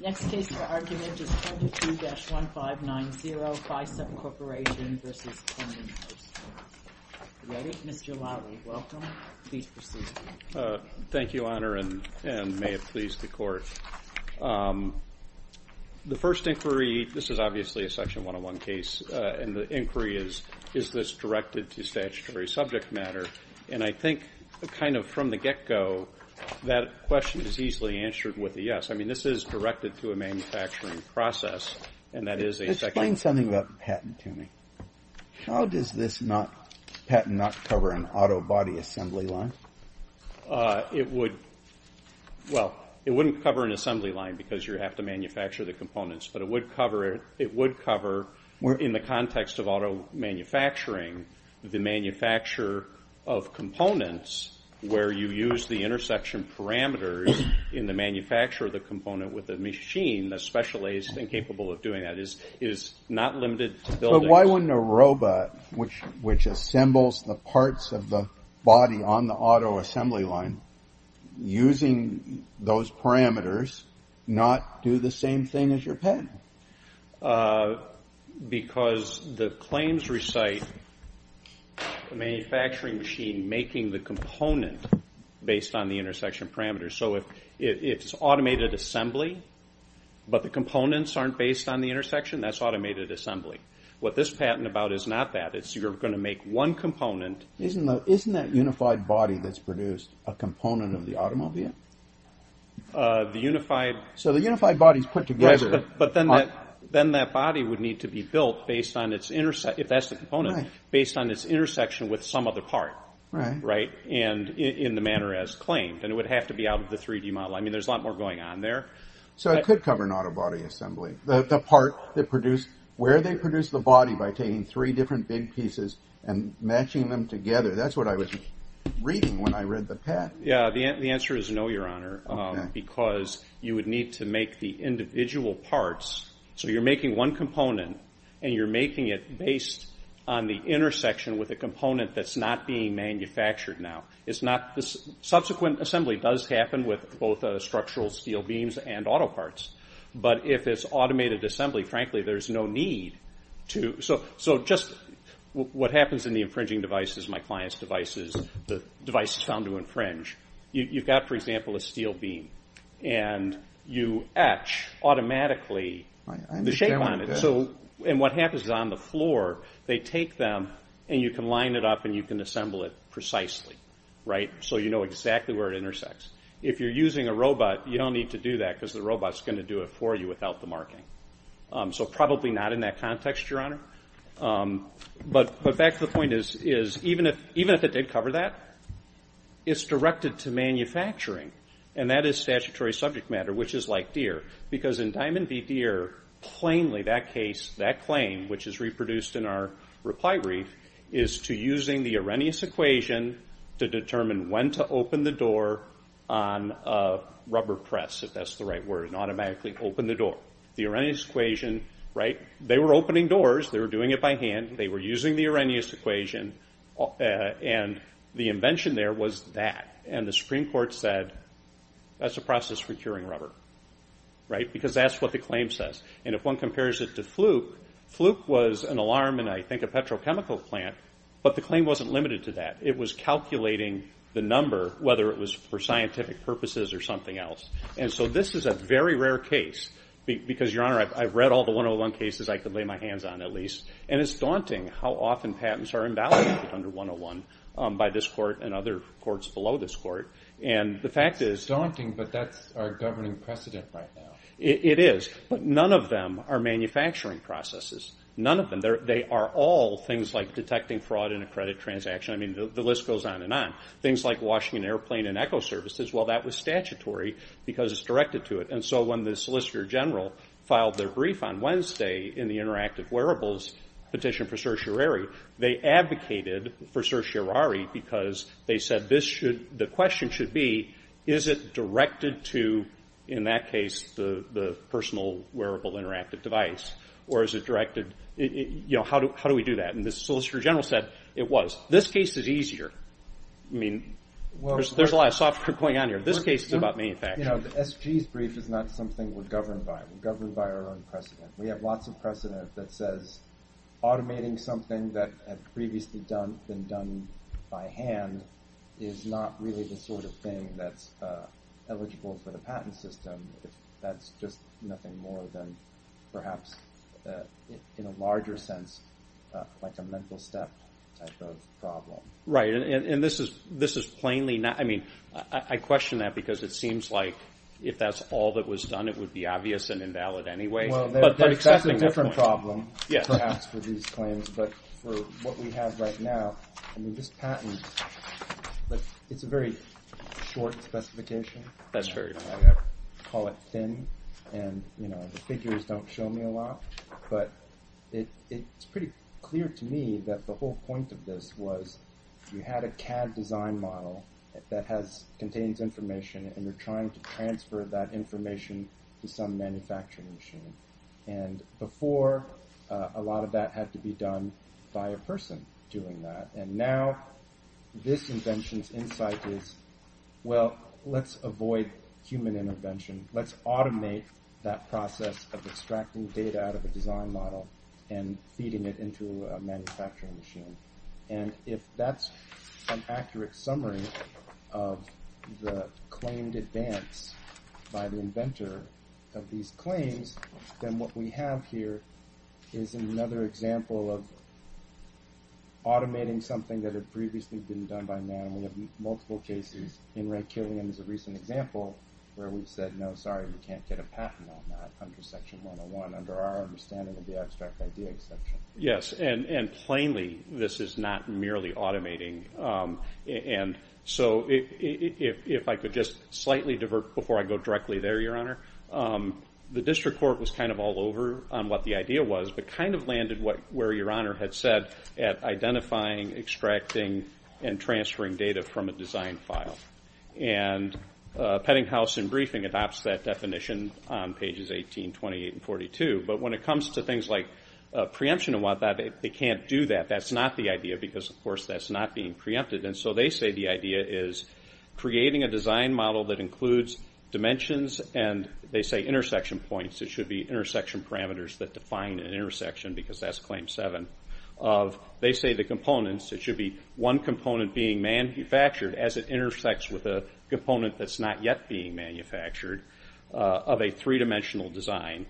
Next case for argument is 22-1590, Ficep Corporation v. Post. Ready? Mr. Lowry, welcome. Please proceed. Uh, thank you, Honor, and may it please the Court. Um, the first inquiry, this is obviously a Section 101 case, uh, and the inquiry is, is this directed to statutory subject matter? And I think kind of from the get-go, that question is easily answered with a yes. I mean, this is directed to a manufacturing process, and that is a section... Explain something about patent to me. How does this patent not cover an auto body assembly line? Uh, it would, well, it wouldn't cover an assembly line because you have to manufacture the components, but it would cover it it would cover, in the context of auto manufacturing, the manufacture of components where you use the intersection parameters in the manufacture of the component with a machine that's specialized and capable of doing that. It is not limited to buildings. But why wouldn't a robot, which assembles the parts of the body on the auto assembly line, using those parameters, not do the same thing as your patent? Uh, because the claims recite a manufacturing machine making the component based on the intersection parameters. So if it's automated assembly, but the components aren't based on the intersection, that's automated assembly. What this patent about is not that. It's you're going to make one component... Isn't that unified body that's produced a component of the automobile? Uh, the unified... So the unified body's put together... Then that body would need to be built based on its intersection, if that's the component, based on its intersection with some other part, right? Right? And in the manner as claimed. And it would have to be out of the 3D model. I mean, there's a lot more going on there. So it could cover an auto body assembly. The part that produced, where they produced the body by taking three different big pieces and matching them together. That's what I was reading when I read the patent. Yeah, the answer is no, Your Honor. Um, because you would need to make the individual parts. So you're making one component, and you're making it based on the intersection with a component that's not being manufactured now. It's not this subsequent assembly does happen with both uh, structural steel beams and auto parts. But if it's automated assembly, frankly, there's no need to... So just what happens in the infringing devices, my client's devices, the devices found to infringe. You've got, for example, a steel beam. And you etch automatically the shape on it. So, and what happens is on the floor, they take them, and you can line it up, and you can assemble it precisely, right? So you know exactly where it intersects. If you're using a robot, you don't need to do that, because the robot's going to do it for you without the marking. Um, so probably not in that context, Your Honor. Um, but but back to the point is, is even if even if it did cover that, it's directed to manufacturing. And that is statutory subject matter, which is like Diehr. Because in Diamond v. Diehr, plainly that case, that claim, which is reproduced in our reply brief, is to using the Arrhenius equation to determine when to open the door on a rubber press, if that's the right word, and automatically open the door. The Arrhenius equation, right? They were opening doors. They were doing it by hand. They were using the Arrhenius equation. Uh, and the invention there was that. And the Supreme Court said, that's a process for curing rubber, right? Because that's what the claim says. And if one compares it to Flook, Flook was an alarm in, I think, a petrochemical plant. But the claim wasn't limited to that. It was calculating the number, whether it was for scientific purposes or something else. And so this is a very rare case. Because, Your Honor, I've read all the 101 cases I could lay my hands on, at least. And it's daunting how often patents are invalidated under 101 um, by this court and other courts below this court. And the fact is... It's daunting, but that's our governing precedent right now. It is. But none of them are manufacturing processes. None of them. They are all things like detecting fraud in a credit transaction. I mean, the list goes on and on. Things like washing an airplane and echo services, well, that was statutory because it's directed to it. And so when the Solicitor General filed their brief on Wednesday in the Interactive Wearables petition for certiorari, they advocated for certiorari because they said this should, the question should be, is it directed to, in that case, the personal wearable interactive device? Or is it directed... You know, how do we do that? And the Solicitor General said it was. This case is easier. I mean, There's a lot of software going on here. This case is about manufacturing. You know, the SG's brief is not something we're governed by. We're governed by our own precedent. We have lots of precedent that says automating something that had previously been done by hand is not really the sort of thing that's uh, eligible for the patent system. If that's just nothing more than perhaps, uh, in a larger sense, uh, like a mental step type of problem. Right, and, this is this is plainly not. I mean, I question that because it seems like if that's all that was done, it would be obvious and invalid anyway. Well, there, but, but there's- that's a different problem, perhaps, for these claims. But for what we have right now, I mean, this patent, it's a very short specification. That's know. I, call it thin, and you know the figures don't show me a lot, but it it's pretty clear to me that the whole point of this was you had a CAD design model that has contains information, and you're trying to transfer that information to some manufacturing machine. And before, uh, a lot of that had to be done by a person doing that. And now, this invention's insight is, well, let's avoid human intervention. Let's automate that process of extracting data out of a design model and feeding it into a manufacturing machine. And if that's an accurate summary of the claimed advance by the inventor of these claims, then what we have here is another example of automating something that had previously been done by man. We have multiple cases. In re Killian is a recent example where we've said, no, sorry, you can't get a patent on that under Section 101, under our understanding of the abstract idea exception. Yes, and, and plainly, this is not merely automating. Um, and so if, I could just slightly divert before I go directly there, Your Honor, um, the district court was kind of all over on what the idea was, but kind of landed where Your Honor had said at identifying, extracting, and transferring data from a design file. And uh, Peddinghaus in briefing adopts that definition on pages 18, 28, and 42. But when it comes to things like preemption and whatnot, they, can't do that. That's not the idea because, of course, that's not being preempted. And so they say the idea is creating a design model that includes dimensions and they say intersection points. It should be intersection parameters that define an intersection because that's claim seven. Of they say the components. It should be one component being manufactured as it intersects with a component that's not yet being manufactured uh, of a three-dimensional design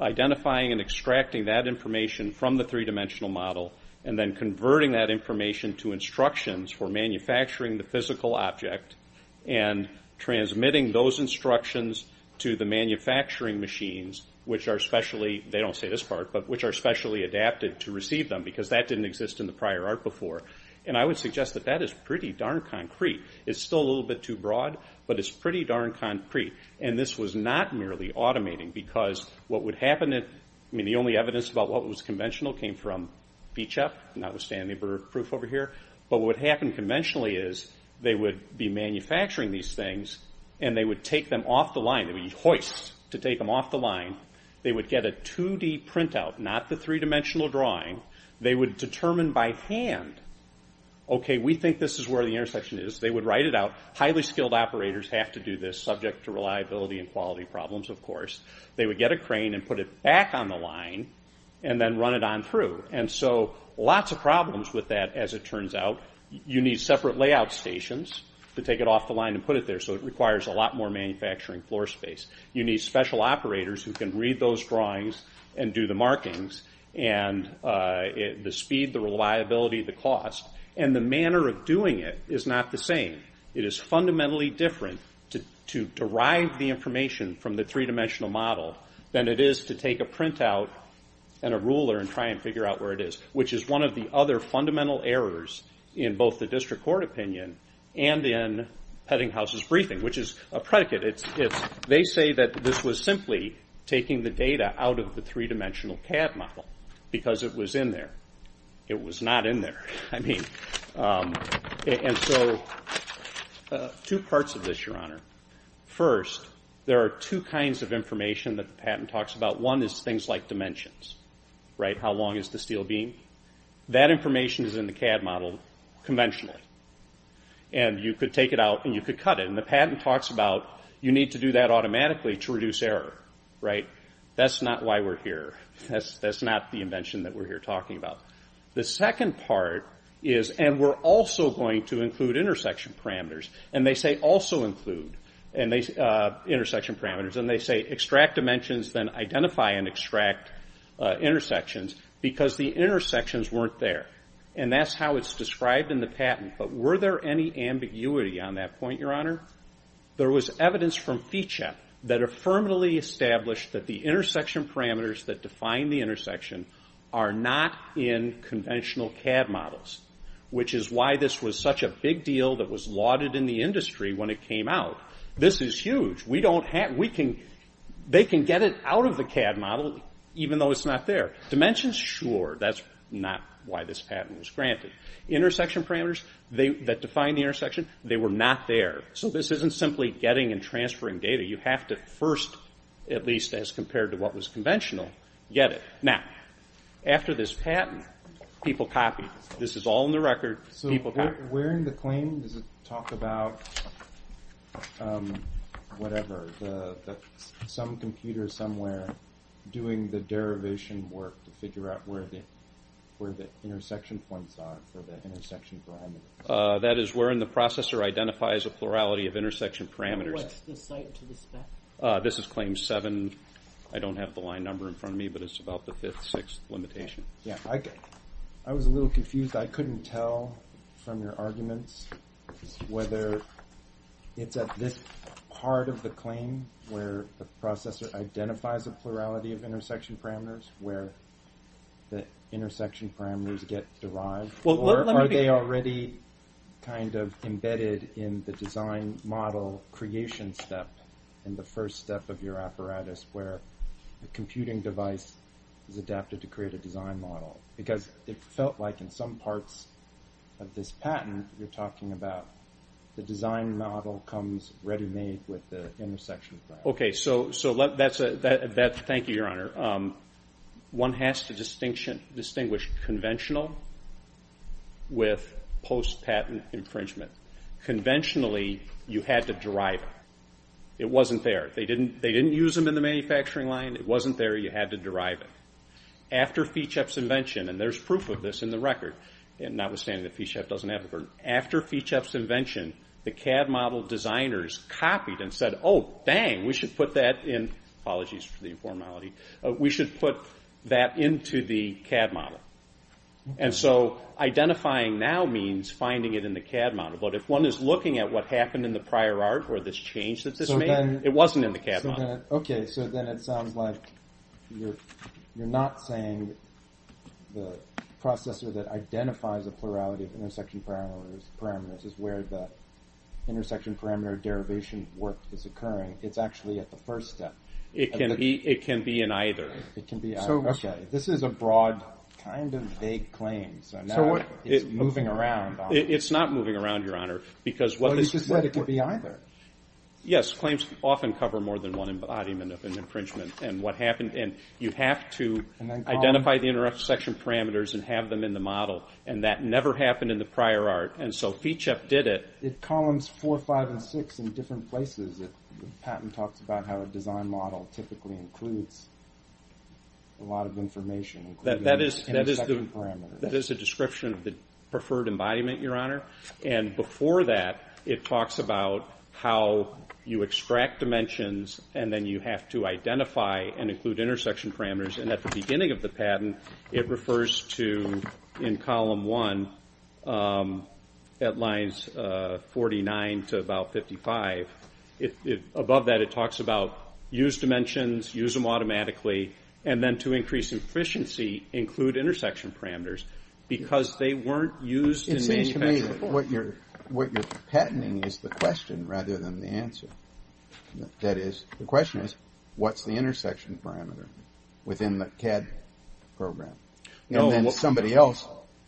identifying and extracting that information from the three-dimensional model and then converting that information to instructions for manufacturing the physical object and transmitting those instructions to the manufacturing machines which are specially, they don't say this part, but which are specially adapted to receive them because that didn't exist in the prior art before. And I would suggest that that is pretty darn concrete. It's still a little bit too broad, but it's pretty darn concrete. And this was not merely automating because what would happen I mean, the only evidence about what was conventional came from Ficep, notwithstanding the burden of proof over here. But what would happen conventionally is they would be manufacturing these things and they would take them off the line. They would use hoists to take them off the line. They would get a 2D printout, not the three-dimensional drawing. They would determine by hand okay, we think this is where the intersection is. They would write it out. Highly skilled operators have to do this, subject to reliability and quality problems, of course. They would get a crane and put it back on the line and then run it on through. And so lots of problems with that, as it turns out. You need separate layout stations to take it off the line and put it there, so it requires a lot more manufacturing floor space. You need special operators who can read those drawings and do the markings and uh, the speed, the reliability, the cost and the manner of doing it is not the same. It is fundamentally different to, derive the information from the three-dimensional model than it is to take a printout and a ruler and try and figure out where it is, which is one of the other fundamental errors in both the district court opinion and in Peddinghaus's briefing, which is a predicate. They say that this was simply taking the data out of the three-dimensional CAD model because it was in there. It was not in there. I mean, um, and so uh, two parts of this, Your Honor. First, there are two kinds of information that the patent talks about. One is things like dimensions, right? How long is the steel beam? That information is in the CAD model conventionally. and you could take it out and you could cut it. And the patent talks about you need to do that automatically to reduce error, right? That's not why we're here. That's not the invention that we're here talking about. The second part is, and we're also going to include intersection parameters. And they say also include and they uh intersection parameters. And they say extract dimensions, then identify and extract intersections, because the intersections weren't there. And that's how it's described in the patent. But were there any ambiguity on that point, Your Honor? There was evidence from Ficep that affirmatively established that the intersection parameters that define the intersection are not in conventional CAD models, which is why this was such a big deal that was lauded in the industry when it came out. This is huge. We don't have we can they can get it out of the CAD model, even though it's not there. Dimensions, sure. That's not why this patent was granted. Intersection parameters they that define the intersection, they were not there. So this isn't simply getting and transferring data. You have to first, at least as compared to what was conventional, get it. Now, after this patent, people copied. This is all in the record. People copied. So where in the claim does it talk about um, whatever, some computer somewhere doing the derivation work to figure out where the intersection points are for the intersection parameters? Uh, that is where in the processor identifies a plurality of intersection parameters. What's the site to the spec? Uh, this is Claim 7. I don't have the line number in front of me, but it's about the fifth, sixth limitation. Yeah, I was a little confused. I couldn't tell from your arguments whether it's at this part of the claim where the processor identifies a plurality of intersection parameters, where the intersection parameters get derived, or are they already kind of embedded in the design model creation step, in the first step of your apparatus, where the computing device is adapted to create a design model? Because it felt like in some parts of this patent, you're talking about the design model comes ready-made with the intersection parameters. Okay, so that's a, thank you, Your Honor. Um, one has to distinguish conventional with post-patent infringement. Conventionally, you had to derive it. It wasn't there. They didn't use them in the manufacturing line. It wasn't there. You had to derive it. After Ficep's invention, and there's proof of this in the record, notwithstanding that Ficep doesn't have the burden, after Ficep's invention, the CAD model designers copied and said, oh, dang, we should put that in, apologies for the informality, uh, we should put that into the CAD model. And so identifying now means finding it in the CAD model. But if one is looking at what happened in the prior art, or this change that this made, it wasn't in the CAD model. Okay, so then it sounds like you're not saying the processor that identifies a plurality of intersection parameters is where the intersection parameter derivation work is occurring. It's actually at the first step. It can be in either. It can be either. Okay, this is a broad, kind of vague claim. So now it's moving around. It's not moving around, Your Honor. because Well, you just said it could be either. Yes, claims often cover more than one embodiment of an infringement. And what happened, and you have to identify the intersection parameters and have them in the model. And that never happened in the prior art. And so Ficep did it. It columns four, five, and six in different places. The patent talks about how a design model typically includes a lot of information, including intersection parameters. That is a description of the preferred embodiment, Your Honor. And before that, it talks about how you extract dimensions, and then you have to identify and include intersection parameters. And at the beginning of the patent, it refers to, in column one, um, at lines uh, 49 to about 55, above that it talks about use dimensions, use them automatically, and then to increase efficiency, include intersection parameters, because they weren't used in manufacturing. It seems to me that what you're patenting is the question rather than the answer. That is, the question is, what's the intersection parameter within the CAD program? And then somebody else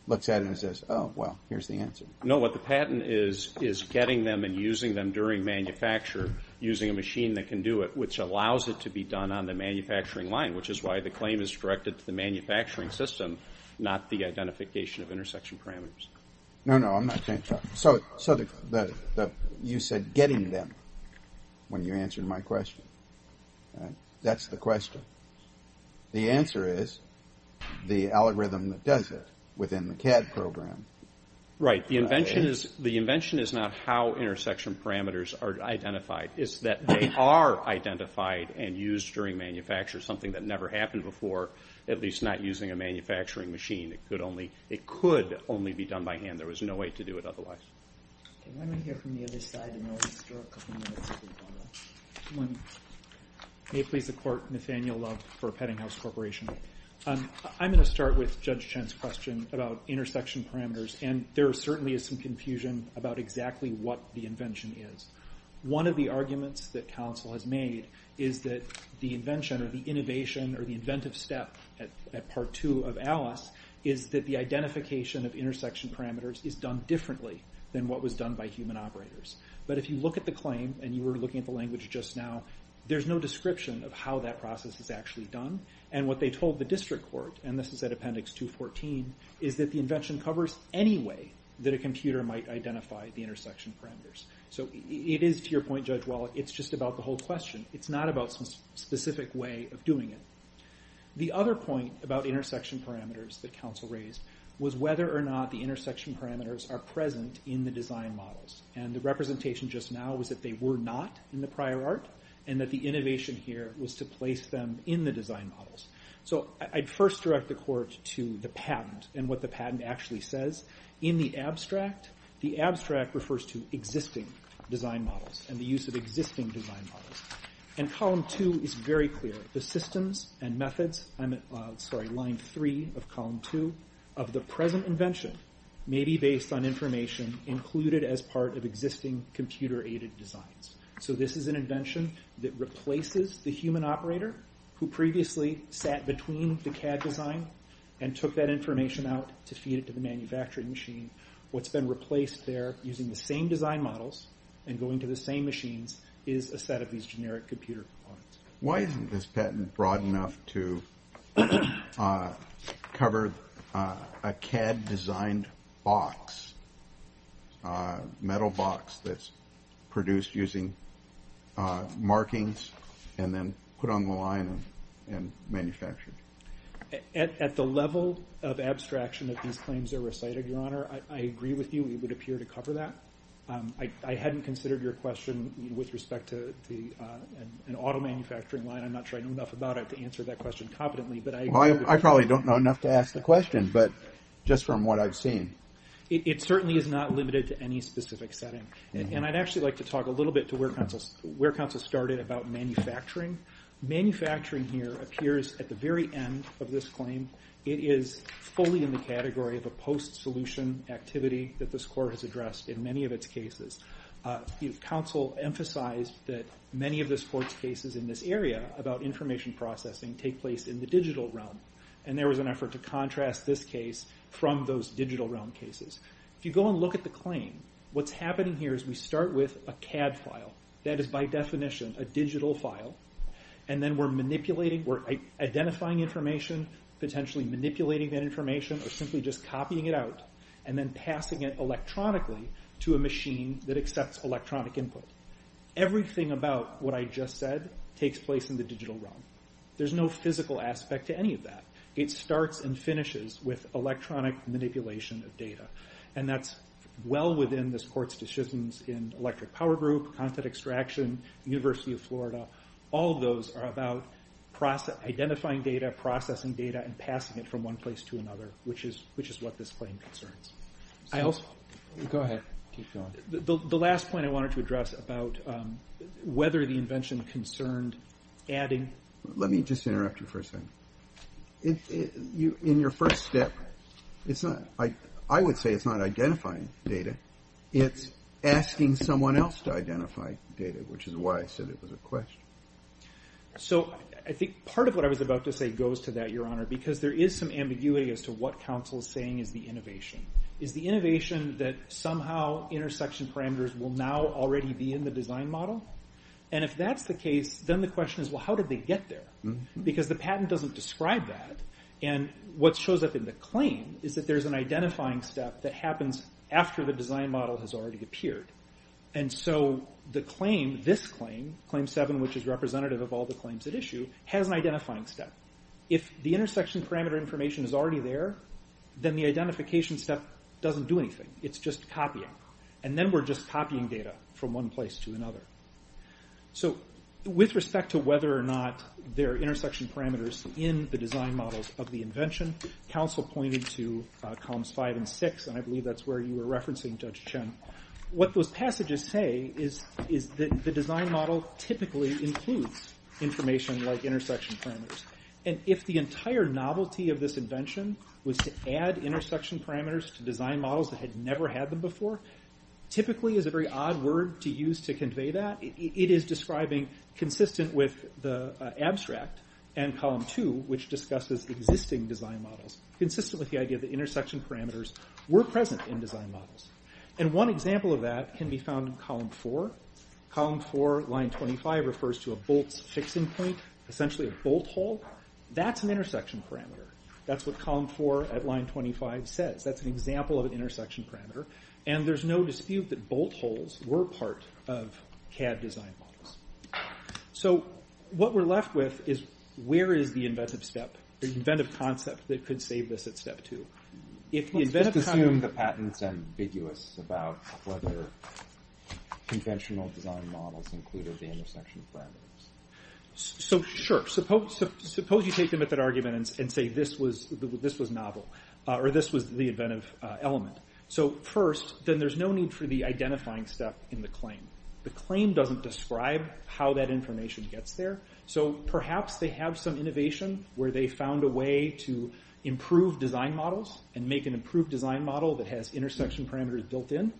looks at it and says, oh, well, here's the answer. No, what the patent is, is getting them and using them during manufacture, using a machine that can do it, which allows it to be done on the manufacturing line, which is why the claim is directed to the manufacturing system, not the identification of intersection parameters. No, no, I'm not saying so. So the you said getting them when you answered my question. That's the question. The answer is the algorithm that does it within the CAD program. Right. The invention is not how intersection parameters are identified. It's that they are identified and used during manufacture, something that never happened before, at least not using a manufacturing machine. It could only be done by hand. There was no way to do it otherwise. Okay. Let me hear from the other side and we'll restore a couple minutes of rebuttal. May it please the Court, Nathaniel Love for Peddinghaus Corporation. Um, I'm going to start with Judge Chen's question about intersection parameters, and there certainly is some confusion about exactly what the invention is. One of the arguments that counsel has made is that the invention or the innovation or the inventive step at Part 2 of ALICE is that the identification of intersection parameters is done differently than what was done by human operators. But if you look at the claim, and you were looking at the language just now, there's no description of how that process is actually done. And what they told the district court, and this is at Appendix 214, is that the invention covers any way that a computer might identify the intersection parameters. So it is, to your point, Judge Wallach, it's just about the whole question. It's not about some specific way of doing it. The other point about intersection parameters that counsel raised was whether or not the intersection parameters are present in the design models. And the representation just now was that they were not in the prior art, and that the innovation here was to place them in the design models. So I'd first direct the Court to the patent and what the patent actually says. In the abstract, the abstract refers to existing design models and the use of existing design models. And Column 2 is very clear. The systems and methods, I'm at, uh, sorry, Line 3 of Column 2, of the present invention may be based on information included as part of existing computer-aided designs. So this is an invention that replaces the human operator who previously sat between the CAD design and took that information out to feed it to the manufacturing machine. What's been replaced there using the same design models and going to the same machines is a set of these generic computer components. Why isn't this patent broad enough to uh, cover uh, a CAD-designed box, uh, metal box that's produced using Uh, markings and then put on the line and manufactured? At the level of abstraction that these claims are recited, Your Honor, I agree with you. It would appear to cover that. Um, I hadn't considered your question with respect to uh, an auto manufacturing line. I'm not sure I know enough about it to answer that question competently. But I Well I I probably don't know enough to ask the question, but just from what I've seen. It certainly is not limited to any specific setting. Mm-hmm. And I'd actually like to talk a little bit to where counsel started about manufacturing. Manufacturing here appears at the very end of this claim. It is fully in the category of a post-solution activity that this Court has addressed in many of its cases. Uh, counsel emphasized that many of this Court's cases in this area about information processing take place in the digital realm. And there was an effort to contrast this case from those digital realm cases. If you go and look at the claim, what's happening here is we start with a CAD file. That is, by definition, a digital file. And then we're manipulating, we're identifying information, potentially manipulating that information, or simply just copying it out, and then passing it electronically to a machine that accepts electronic input. Everything about what I just said takes place in the digital realm. There's no physical aspect to any of that. It starts and finishes with electronic manipulation of data. And that's well within this Court's decisions in Electric Power Group, Content Extraction, University of Florida. All of those are about identifying data, processing data, and passing it from one place to another, which is what this claim concerns. I also. Go ahead. Keep going. The last point I wanted to address about um, whether the invention concerned adding... Let me just interrupt you for a second. In your first step, I would say it's not identifying data. It's asking someone else to identify data, which is why I said it was a question. So I think part of what I was about to say goes to that, Your Honor, because there is some ambiguity as to what counsel is saying is the innovation. Is the innovation that somehow intersection parameters will now already be in the design model? And if that's the case, then the question is, well, how did they get there? Mm-hmm. Because the patent doesn't describe that. And what shows up in the claim is that there's an identifying step that happens after the design model has already appeared. And so the claim, this claim, Claim 7, which is representative of all the claims at issue, has an identifying step. If the intersection parameter information is already there, then the identification step doesn't do anything. It's just copying. And then we're just copying data from one place to another. So with respect to whether or not there are intersection parameters in the design models of the invention, counsel pointed to uh, columns 5 and 6, and I believe that's where you were referencing, Judge Chen. What those passages say is that the design model typically includes information like intersection parameters. And if the entire novelty of this invention was to add intersection parameters to design models that had never had them before, typically is a very odd word to use to convey that. It is describing consistent with the uh, abstract and column 2, which discusses existing design models, consistent with the idea that intersection parameters were present in design models. And one example of that can be found in column 4. Column 4, line 25, refers to a bolt's fixing point, essentially a bolt hole. That's an intersection parameter. That's what column 4 at line 25 says. That's an example of an intersection parameter. And there's no dispute that bolt holes were part of CAD design models. So what we're left with is where is the inventive step, the inventive concept that could save this at step 2? Let's just assume the patent's ambiguous about whether conventional design models included the intersection parameters. So sure. Suppose you take them at that argument and say this was novel, uh, or this was the inventive uh, element. So first, then there's no need for the identifying step in the claim. The claim doesn't describe how that information gets there. So perhaps they have some innovation where they found a way to improve design models and make an improved design model that has intersection parameters built in.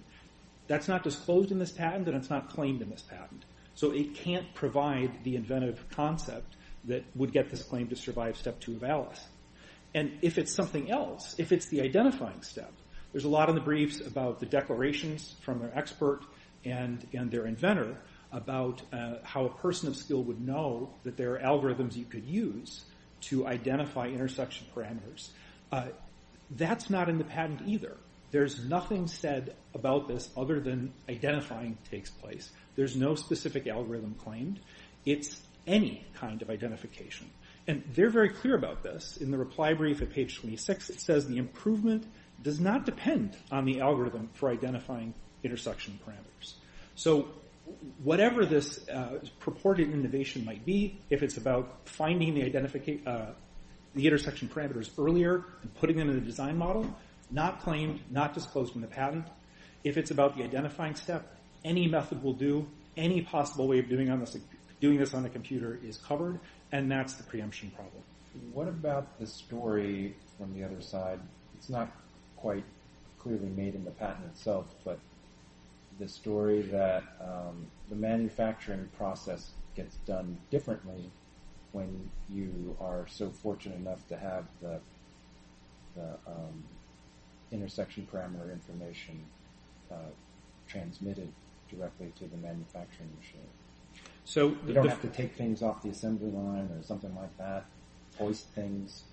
That's not disclosed in this patent, and it's not claimed in this patent. So it can't provide the inventive concept that would get this claim to survive step 2 of Alice. And if it's something else, if it's the identifying step, there's a lot in the briefs about the declarations from their expert and their inventor about uh, how a person of skill would know that there are algorithms you could use to identify intersection parameters. Uh, that's not in the patent either. There's nothing said about this other than identifying takes place. There's no specific algorithm claimed. It's any kind of identification. And they're very clear about this. In the reply brief at page 26, it says the improvement does not depend on the algorithm for identifying intersection parameters. So whatever this uh, purported innovation might be, if it's about finding uh, the intersection parameters earlier and putting them in the design model, not claimed, not disclosed in the patent. If it's about the identifying step, any method will do. Any possible way of doing this on the computer is covered, and that's the preemption problem. What about the story from the other side? It's not quite clearly made in the patent itself, but the story that um, the manufacturing process gets done differently when you are so fortunate enough to have the um, intersection parameter information uh, transmitted directly to the manufacturing machine. So You don't have to take things off the assembly line or something like that, hoist things.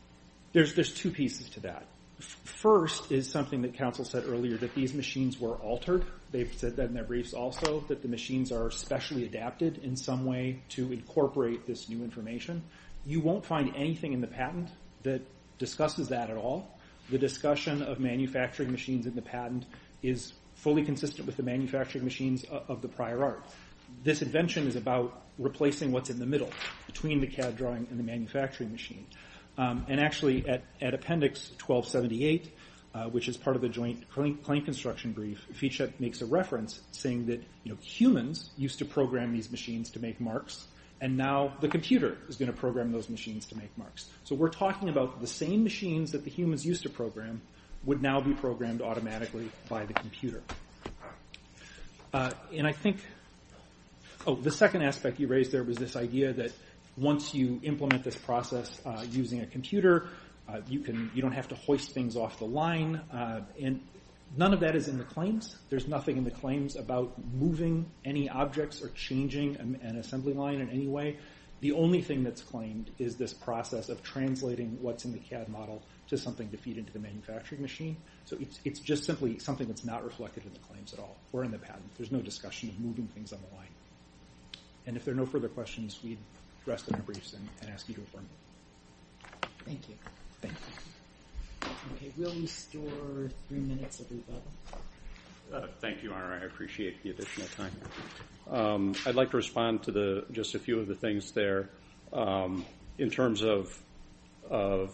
There's two pieces to that. First is something that counsel said earlier, that these machines were altered. They've said that in their briefs also, that the machines are specially adapted in some way to incorporate this new information. You won't find anything in the patent that discusses that at all. The discussion of manufacturing machines in the patent is fully consistent with the manufacturing machines of the prior art. This invention is about replacing what's in the middle between the CAD drawing and the manufacturing machine. Um, and actually, at Appendix 1278, uh, which is part of the joint claim construction brief, Ficep makes a reference saying that humans used to program these machines to make marks, and now the computer is going to program those machines to make marks. So we're talking about the same machines that the humans used to program would now be programmed automatically by the computer. Uh, and I think, oh, the second aspect you raised there was this idea that once you implement this process uh, using a computer, uh, you don't have to hoist things off the line. Uh, and none of that is in the claims. There's nothing in the claims about moving any objects or changing an assembly line in any way. The only thing that's claimed is this process of translating what's in the CAD model to something to feed into the manufacturing machine. So it's just simply something that's not reflected in the claims at all or in the patent. There's no discussion of moving things on the line. And if there are no further questions, we'd rest in our briefs and ask you to affirm. Thank you. Thank you. Okay, we'll restore three minutes of rebuttal. Uh, thank you, Your Honor. I appreciate the additional time. Um, I'd like to respond to just a few of the things there. Um, in terms of uh,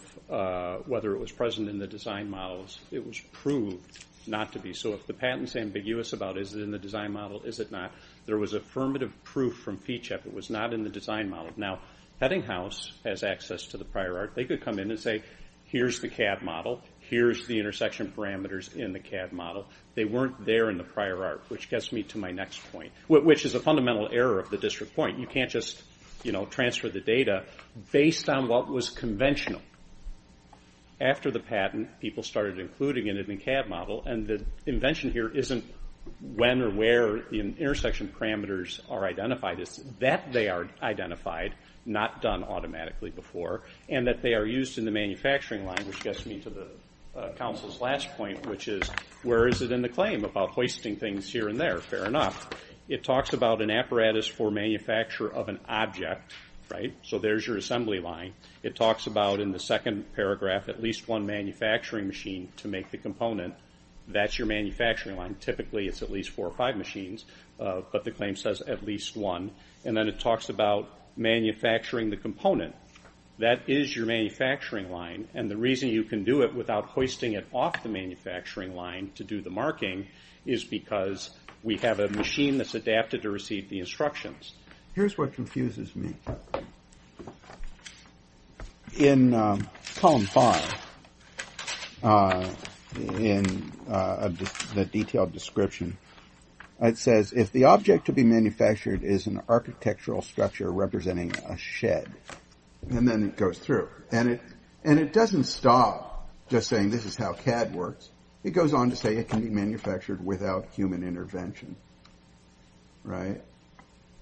whether it was present in the design models, it was proved not to be. So if the patent's ambiguous about is it in the design model, is it not, there was affirmative proof from Ficep it was not in the design model. Now, Peddinghaus has access to the prior art. They could come in and say, here's the CAD model. Here's the intersection parameters in the CAD model. They weren't there in the prior art, which gets me to my next point, which is a fundamental error of the district point. You can't just transfer the data based on what was conventional. After the patent, people started including it in the CAD model, and the invention here isn't when or where the intersection parameters are identified. is that they are identified, not done automatically before, and that they are used in the manufacturing line, which gets me to the uh, counsel's last point, which is where is it in the claim about hoisting things here and there? Fair enough. It talks about an apparatus for manufacture of an object, right? So there's your assembly line. It talks about, in the second paragraph, at least one manufacturing machine to make the component. That's your manufacturing line. Typically, it's at least four or five machines, uh, but the claim says at least one. And then it talks about manufacturing the component. That is your manufacturing line, and the reason you can do it without hoisting it off the manufacturing line to do the marking is because we have a machine that's adapted to receive the instructions. Here's what confuses me. In um, column five, uh, in uh, the detailed description, it says, if the object to be manufactured is an architectural structure representing a shed, and then it goes through. And it doesn't stop just saying this is how CAD works. It goes on to say it can be manufactured without human intervention, right?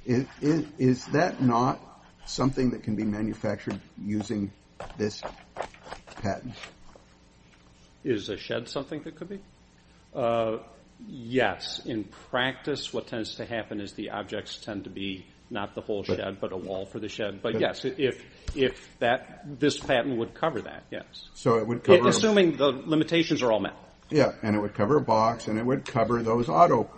Is that not something that can be manufactured using this patent? Is a shed something that could be? Uh, yes. In practice, what tends to happen is the objects tend to be not the whole shed, but a wall for the shed. But yes, if if that this patent would cover that, yes. So it would cover... Assuming the limitations are all met. Yeah, and it would cover a box, and it would cover those auto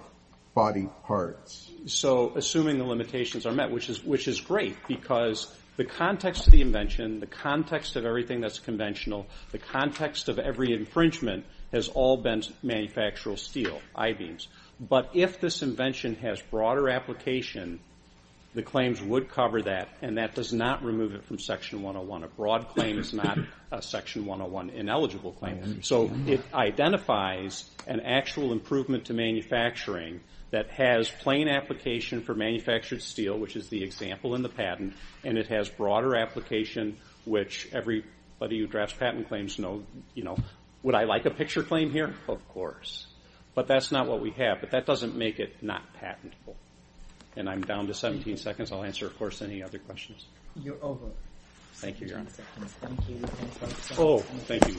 body parts. So assuming the limitations are met, which is great, because the context of the invention, the context of everything that's conventional, the context of every infringement has all been manufactural steel, I-beams. But if this invention has broader application, the claims would cover that, and that does not remove it from Section 101. A broad claim is not a Section 101 ineligible claim. So it identifies an actual improvement to manufacturing that has plain application for manufactured steel, which is the example in the patent, and it has broader application, which everybody who drafts patent claims know. you know, Would I like a picture claim here? Of course. But that's not what we have. But that doesn't make it not patentable. And I'm down to 17 seconds. I'll answer, of course, any other questions. You're over. Thank you, Your Honor. Thank you. Oh, thank you.